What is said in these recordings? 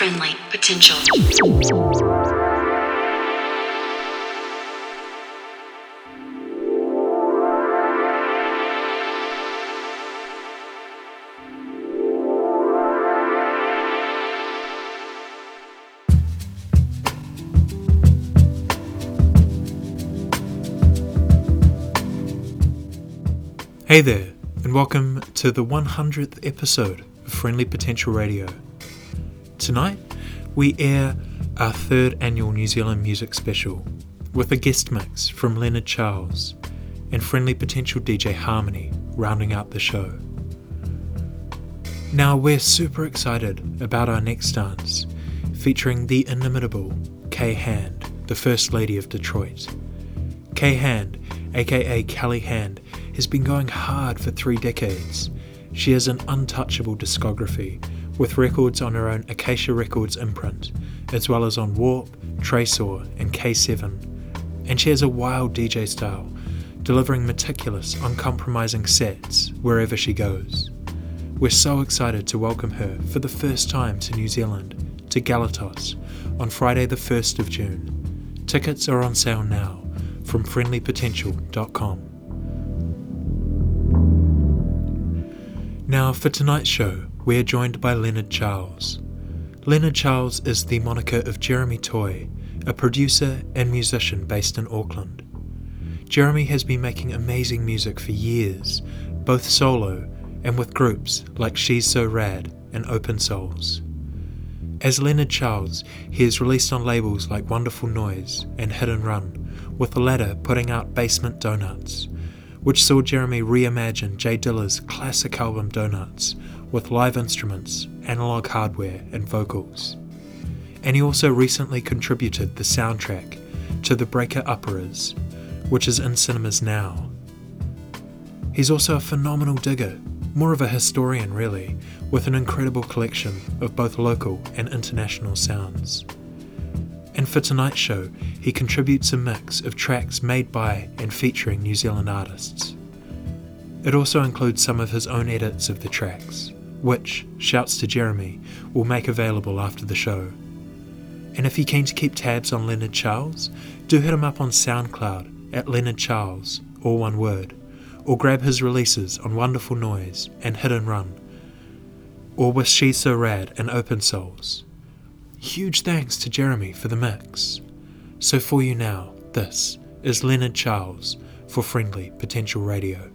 friendly potential. Hey there, and welcome to the 100th episode of Friendly Potential Radio. Tonight, we air our third annual New Zealand Music Special with a guest mix from Leonard Charles and Friendly Potential DJ Harmony rounding out the show. Now, we're super excited about our next dance featuring the inimitable K-Hand, the First Lady of Detroit. K-Hand, aka Kelli Hand, has been going hard for three decades. She has an untouchable discography, with records on her own Acacia Records imprint, as well as on Warp, Tresor, and K7. And she has a wild DJ style, delivering meticulous, uncompromising sets wherever she goes. We're so excited to welcome her for the first time to New Zealand, to Galatos, on Friday the 1st of June. Tickets are on sale now from friendlypotential.com. Now, for tonight's show, we are joined by Leonard Charles. Leonard Charles is the moniker of Jeremy Toy, a producer and musician based in Auckland. Jeremy has been making amazing music for years, both solo and with groups like She's So Rad and Open Souls. As Leonard Charles, he has released on labels like Wonderful Noise and Hit and Run, with the latter putting out Basement Donuts, which saw Jeremy reimagine J Dilla's classic album Donuts with live instruments, analog hardware, and vocals. And he also recently contributed the soundtrack to The Breaker Upperers, which is in cinemas now. He's also a phenomenal digger, more of a historian really, with an incredible collection of both local and international sounds. And for tonight's show, he contributes a mix of tracks made by and featuring New Zealand artists. It also includes some of his own edits of the tracks, which, shouts to Jeremy, will make available after the show. And if you're keen to keep tabs on Leonard Charles, do hit him up on SoundCloud at Leonard Charles, all one word, or grab his releases on Wonderful Noise and Hit and Run, or with She's So Rad and Open Souls. Huge thanks to Jeremy for the mix. So for you now, this is Leonard Charles for Friendly Potential Radio.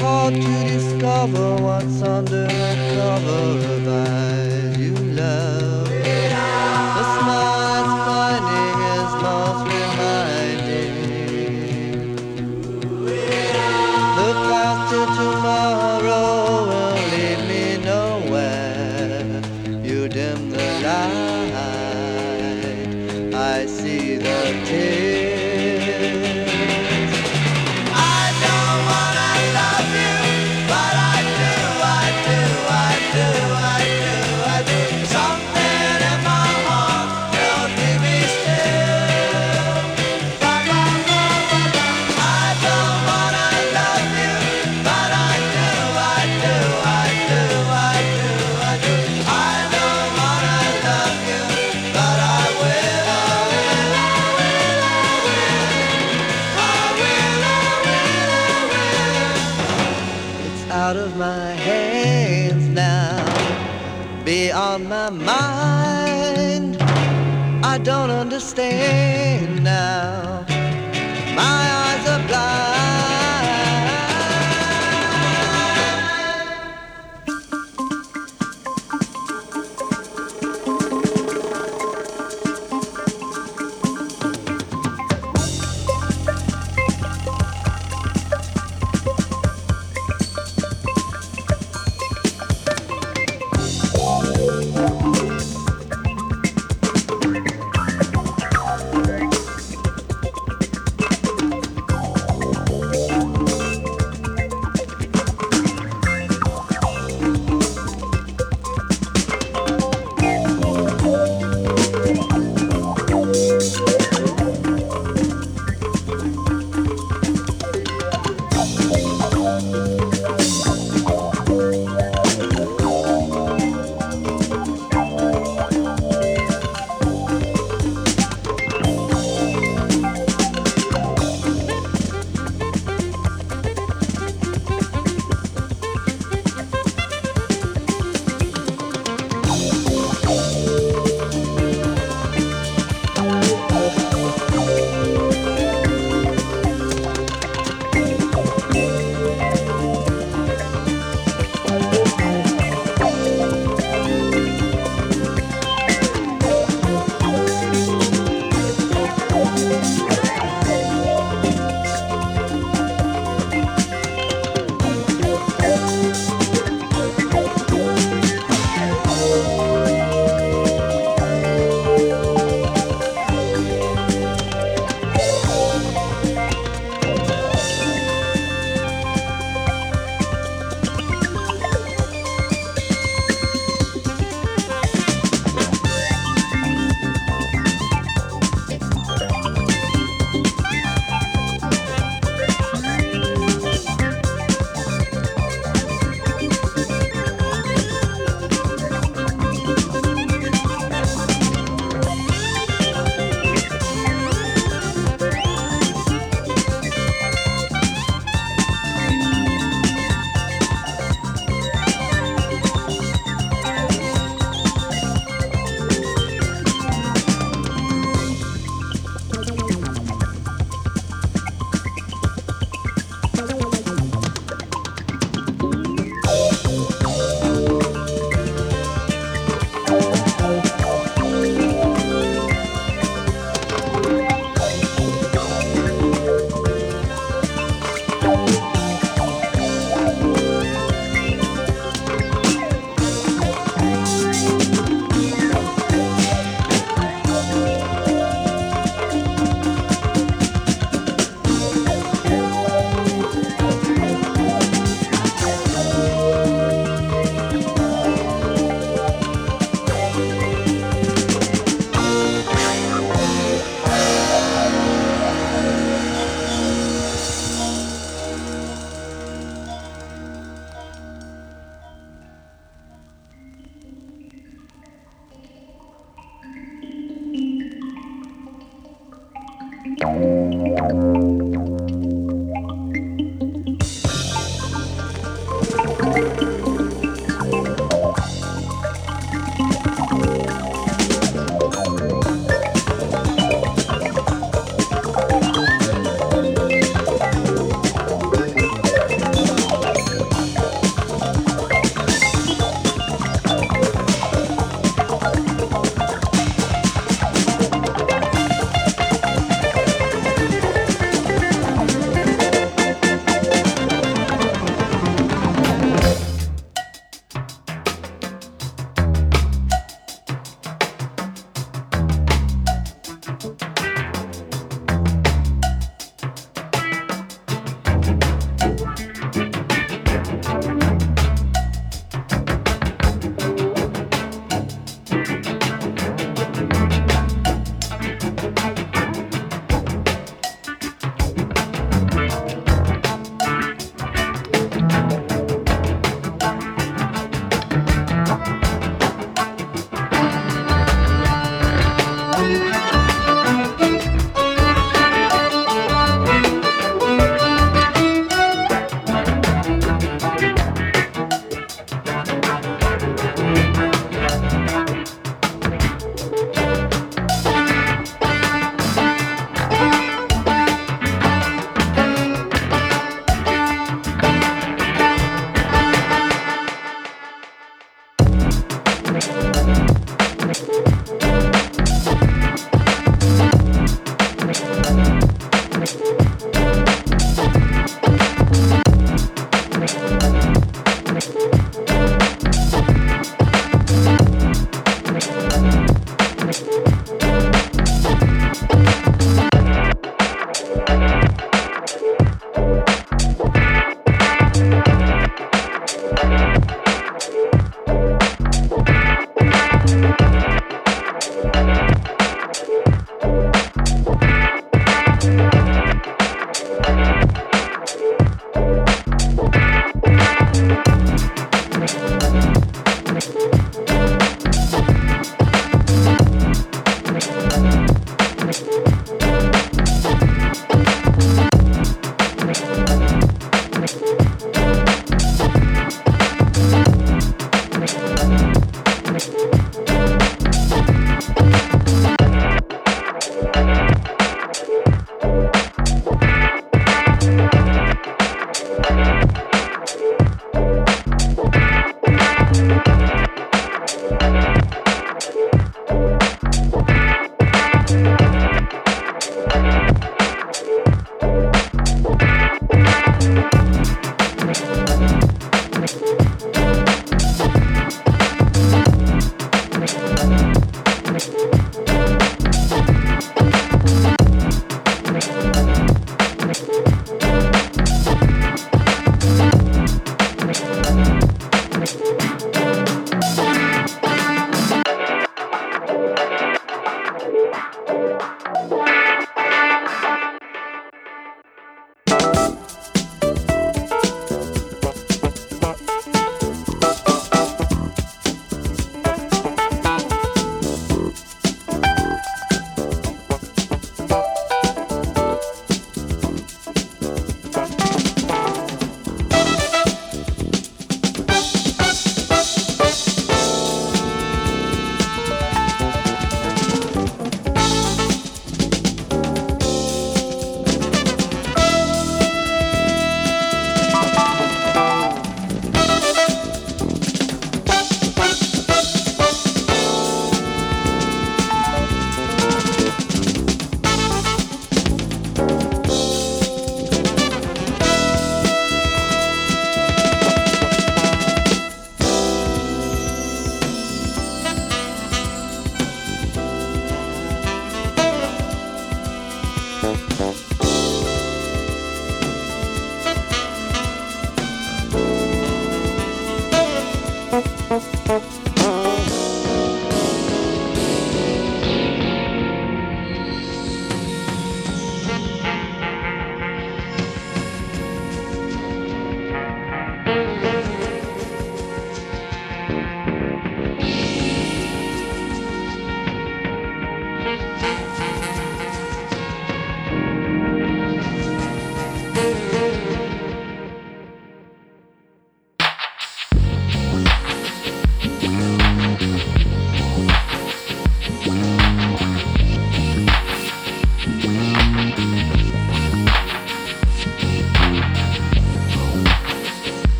hard to discover what's under the cover of eyes you love.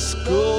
Go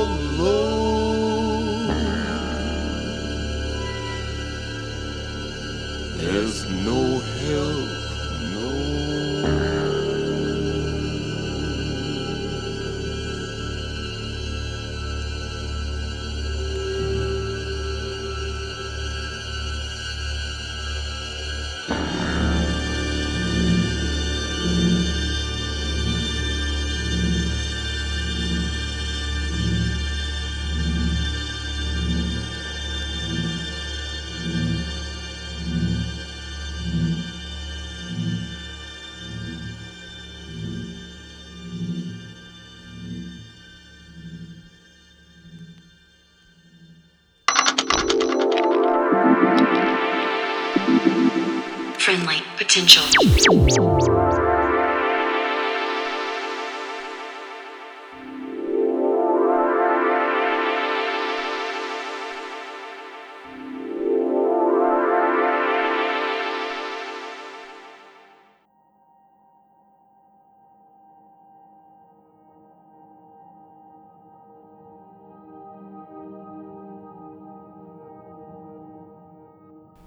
potential.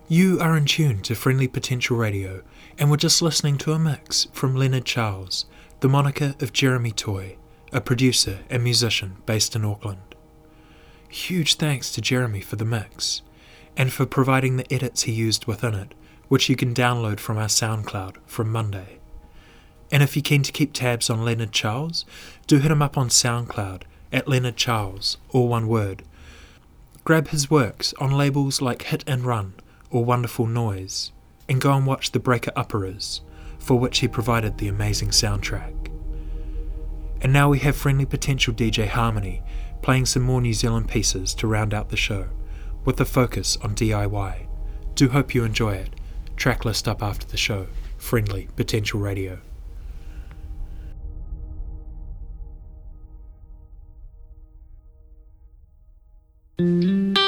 You are in tune to Friendly Potential Radio, and we're just listening to a mix from Leonard Charles, the moniker of Jeremy Toy, a producer and musician based in Auckland. Huge thanks to Jeremy for the mix, and for providing the edits he used within it, which you can download from our SoundCloud from Monday. And if you're keen to keep tabs on Leonard Charles, do hit him up on SoundCloud at Leonard Charles, all one word. Grab his works on labels like Hit and Run or Wonderful Noise, and go and watch The Breaker Upperers, for which he provided the amazing soundtrack. And now we have friendly potential DJ Harmony playing some more New Zealand pieces to round out the show, with a focus on DIY. Do hope you enjoy it. Track list up after the show. Friendly Potential Radio. That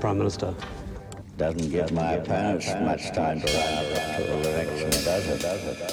Prime Minister. Doesn't give my opponents much time to run an election, does it? Does it?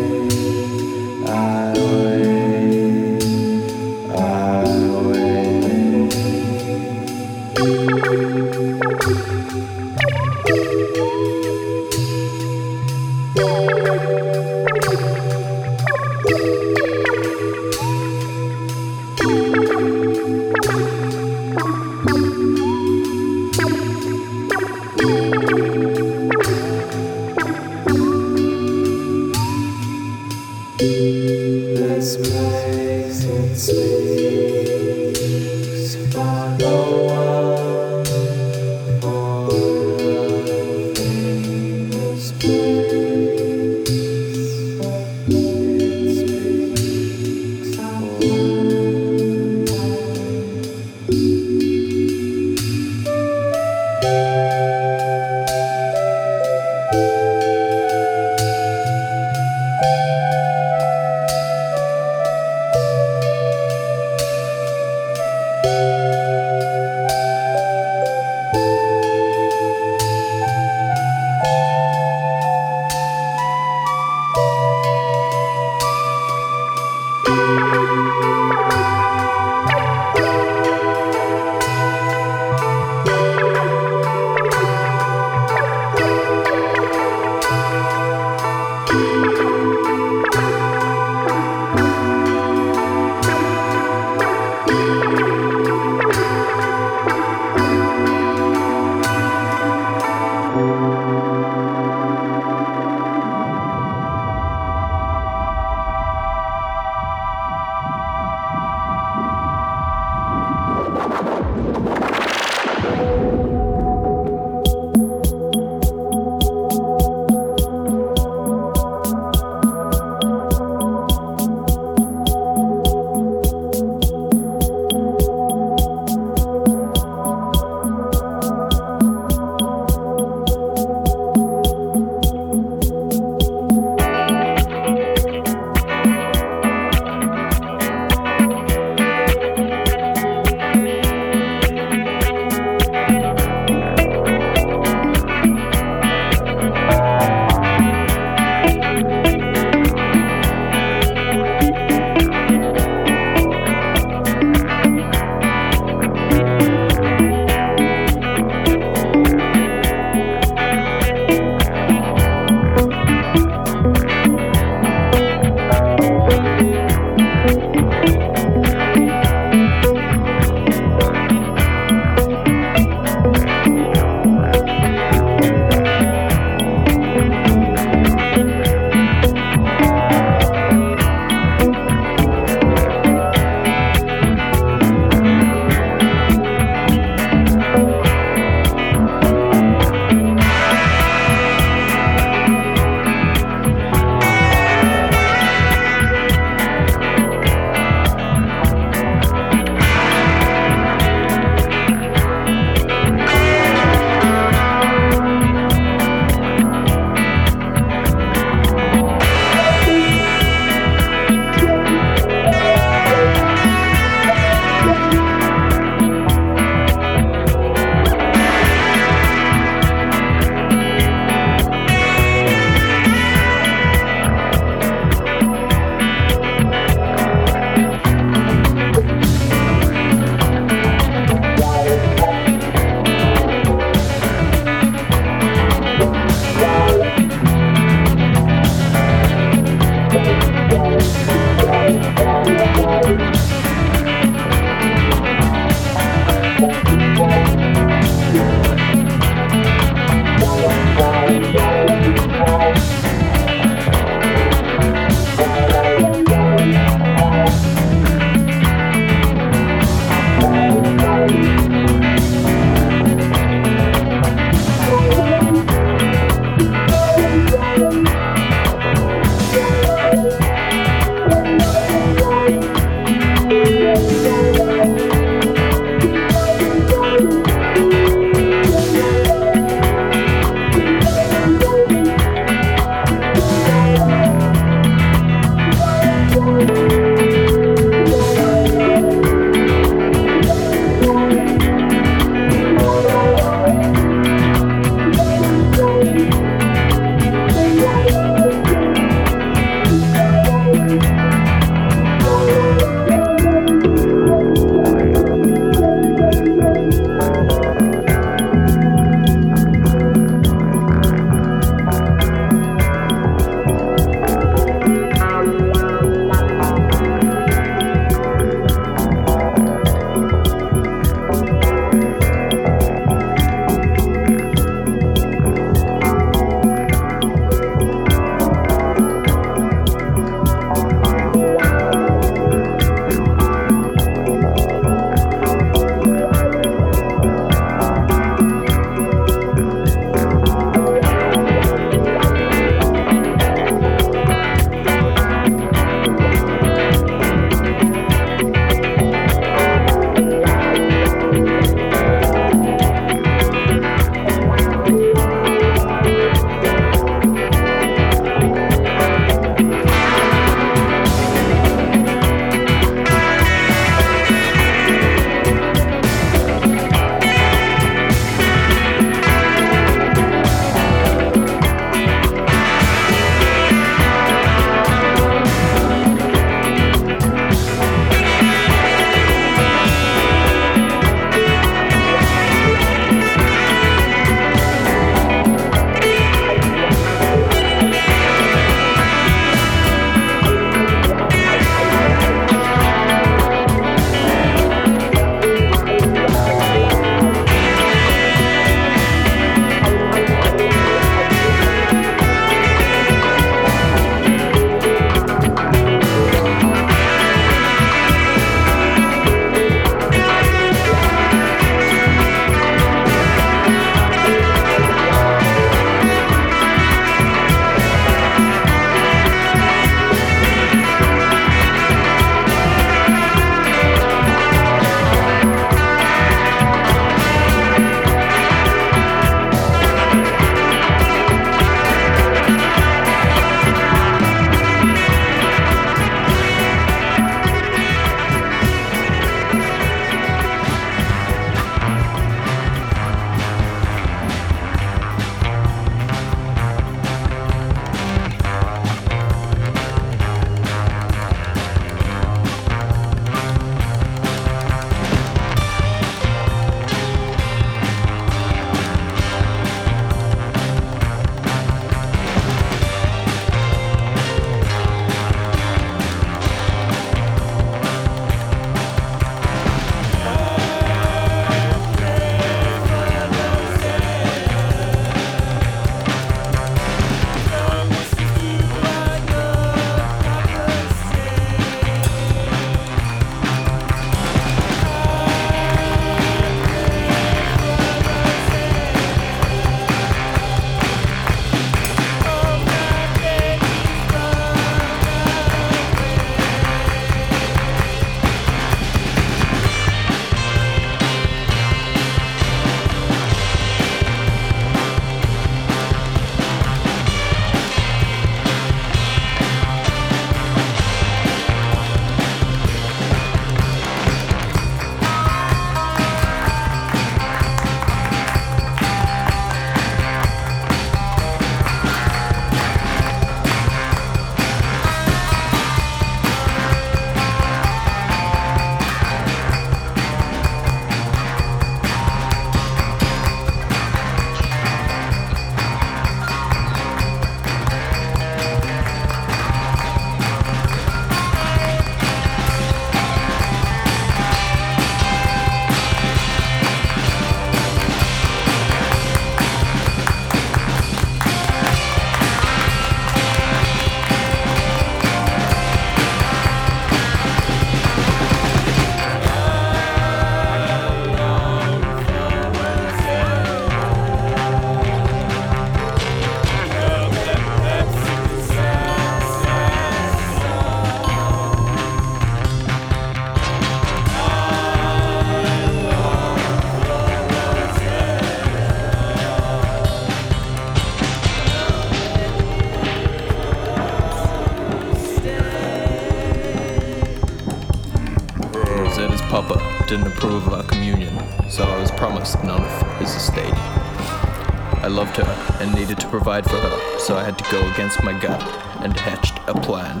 for help, so I had to go against my gut and hatched a plan.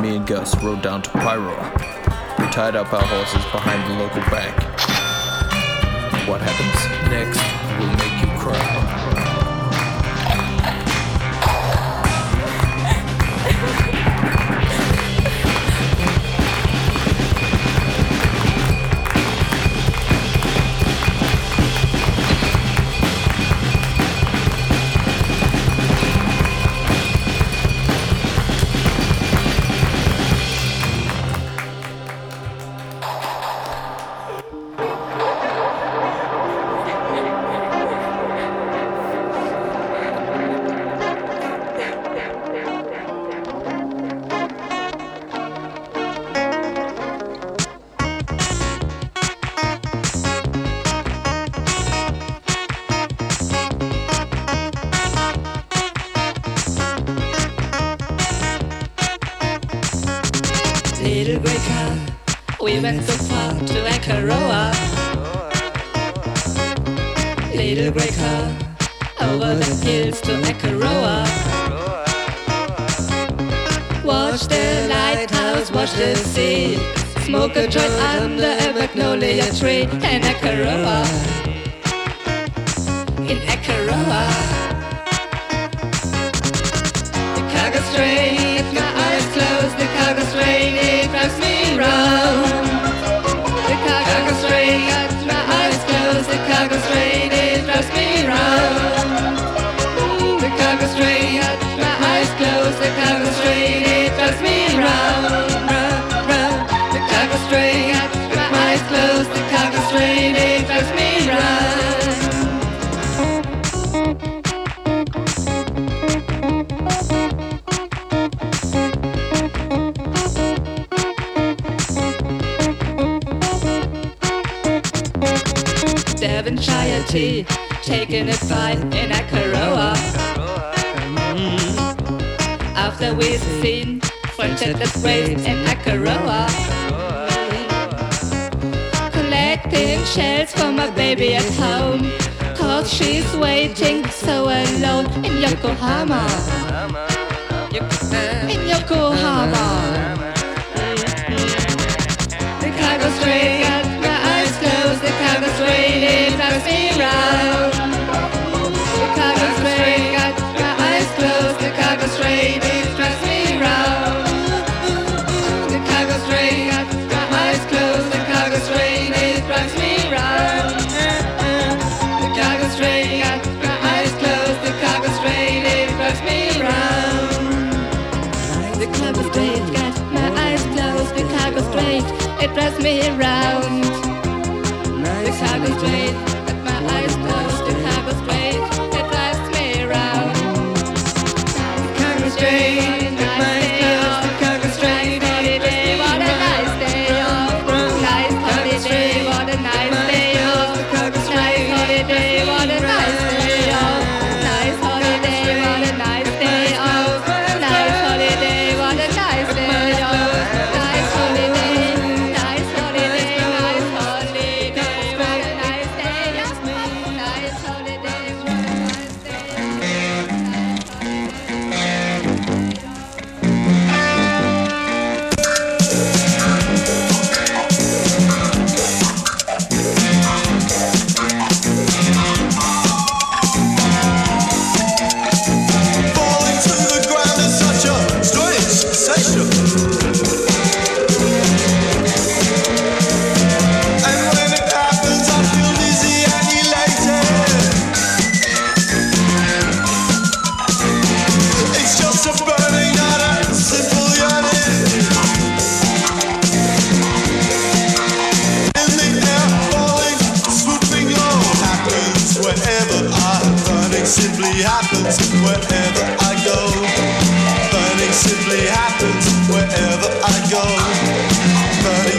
Me and Gus rode down to Pyro. We tied up our horses behind the local bank. What happens next? always seen pointed at waste and Akaroa. Collecting shells for my baby at home. Cause she's waiting so alone in Yokohama. In Yokohama. The cargo straight. Press me around. Nice. The is.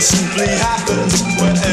simply happens when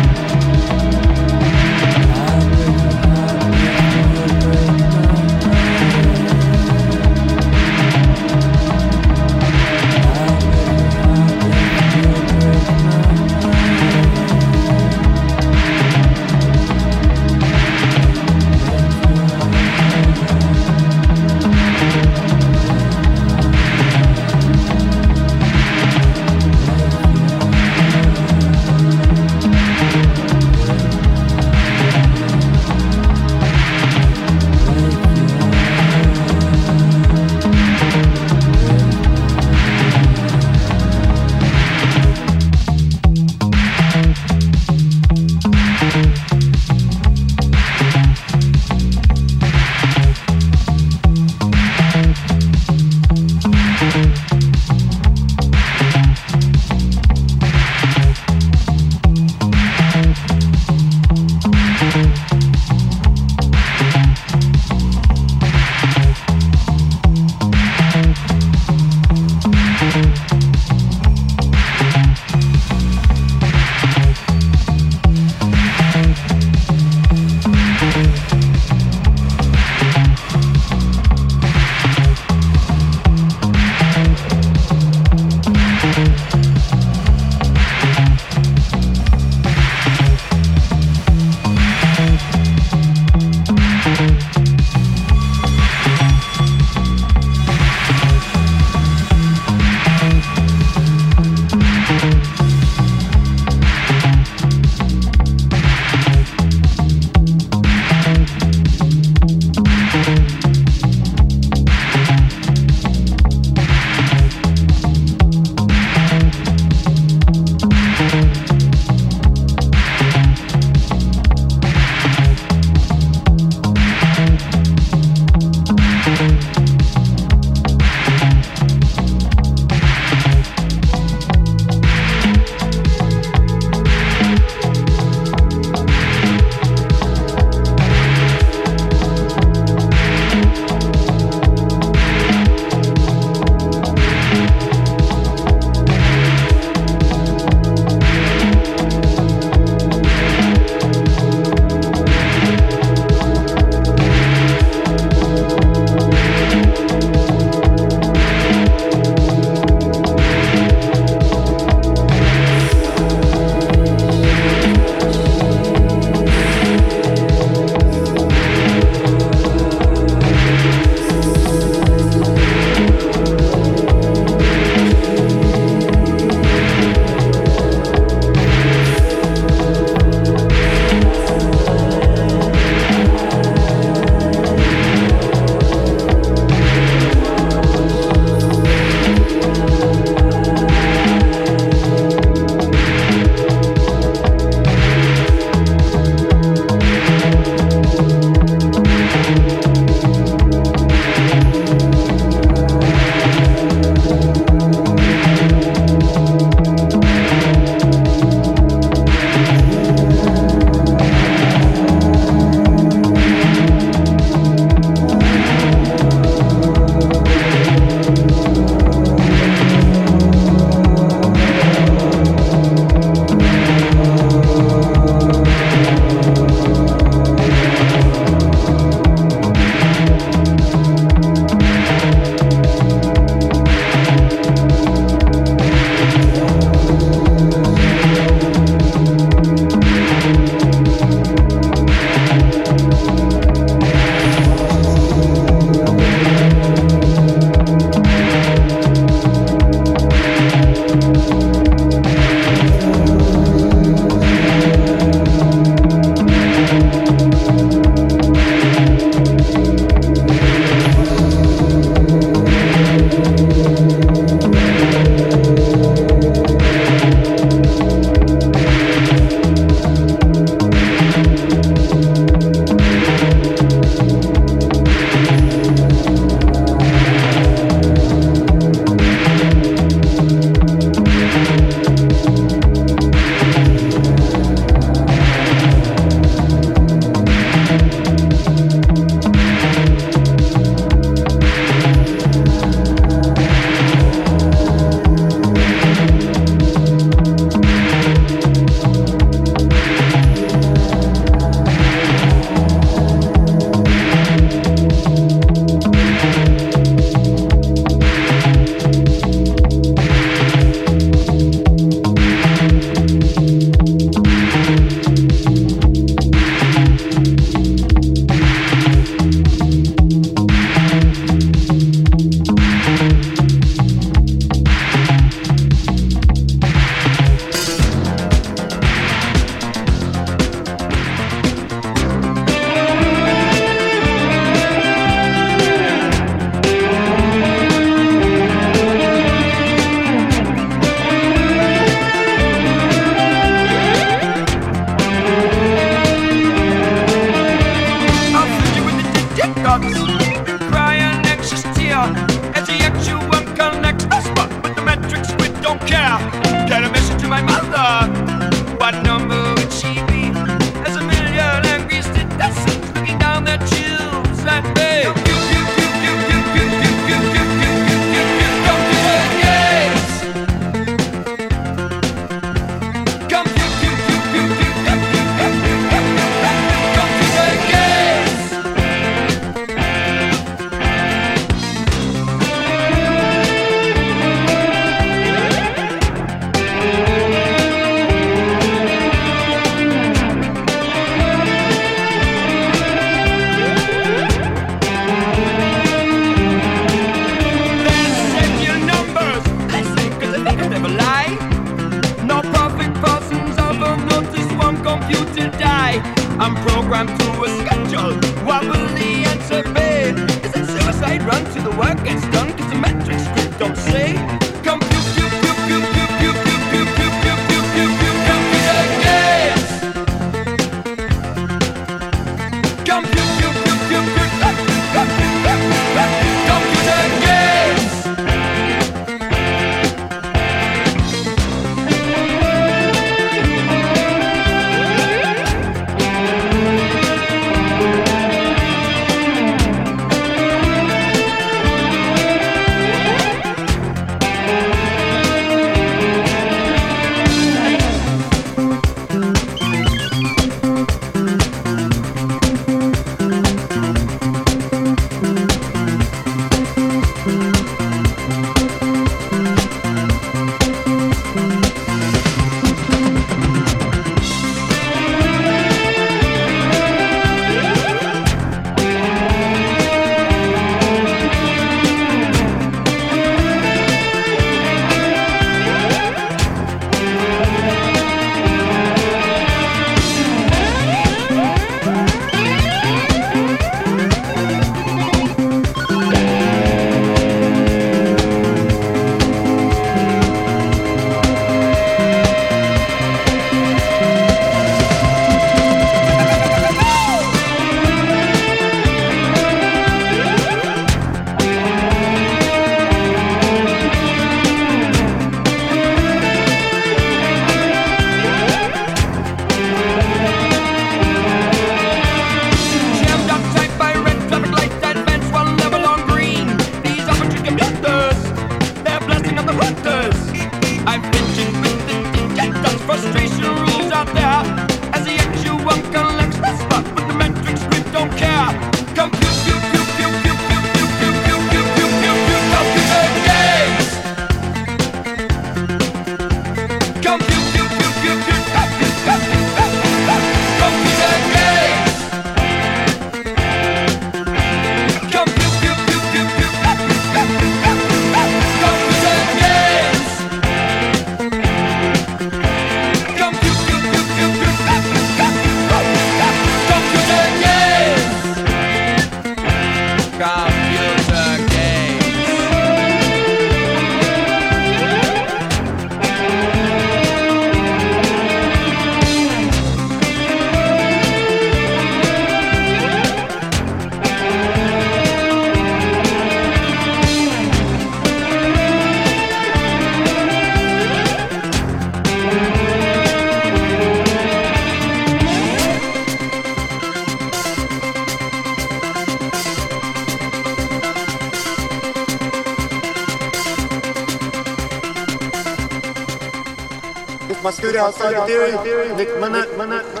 Mascuda, outside the theory, Nick Manette, Manette, Manette.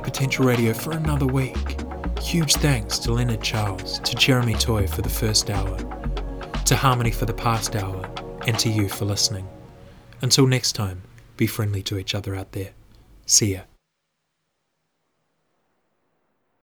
Potential Radio for another week. Huge thanks to Leonard Charles, to Jeremy Toy for the first hour, to Harmony for the past hour, and to you for listening. Until next time, be friendly to each other out there. See ya.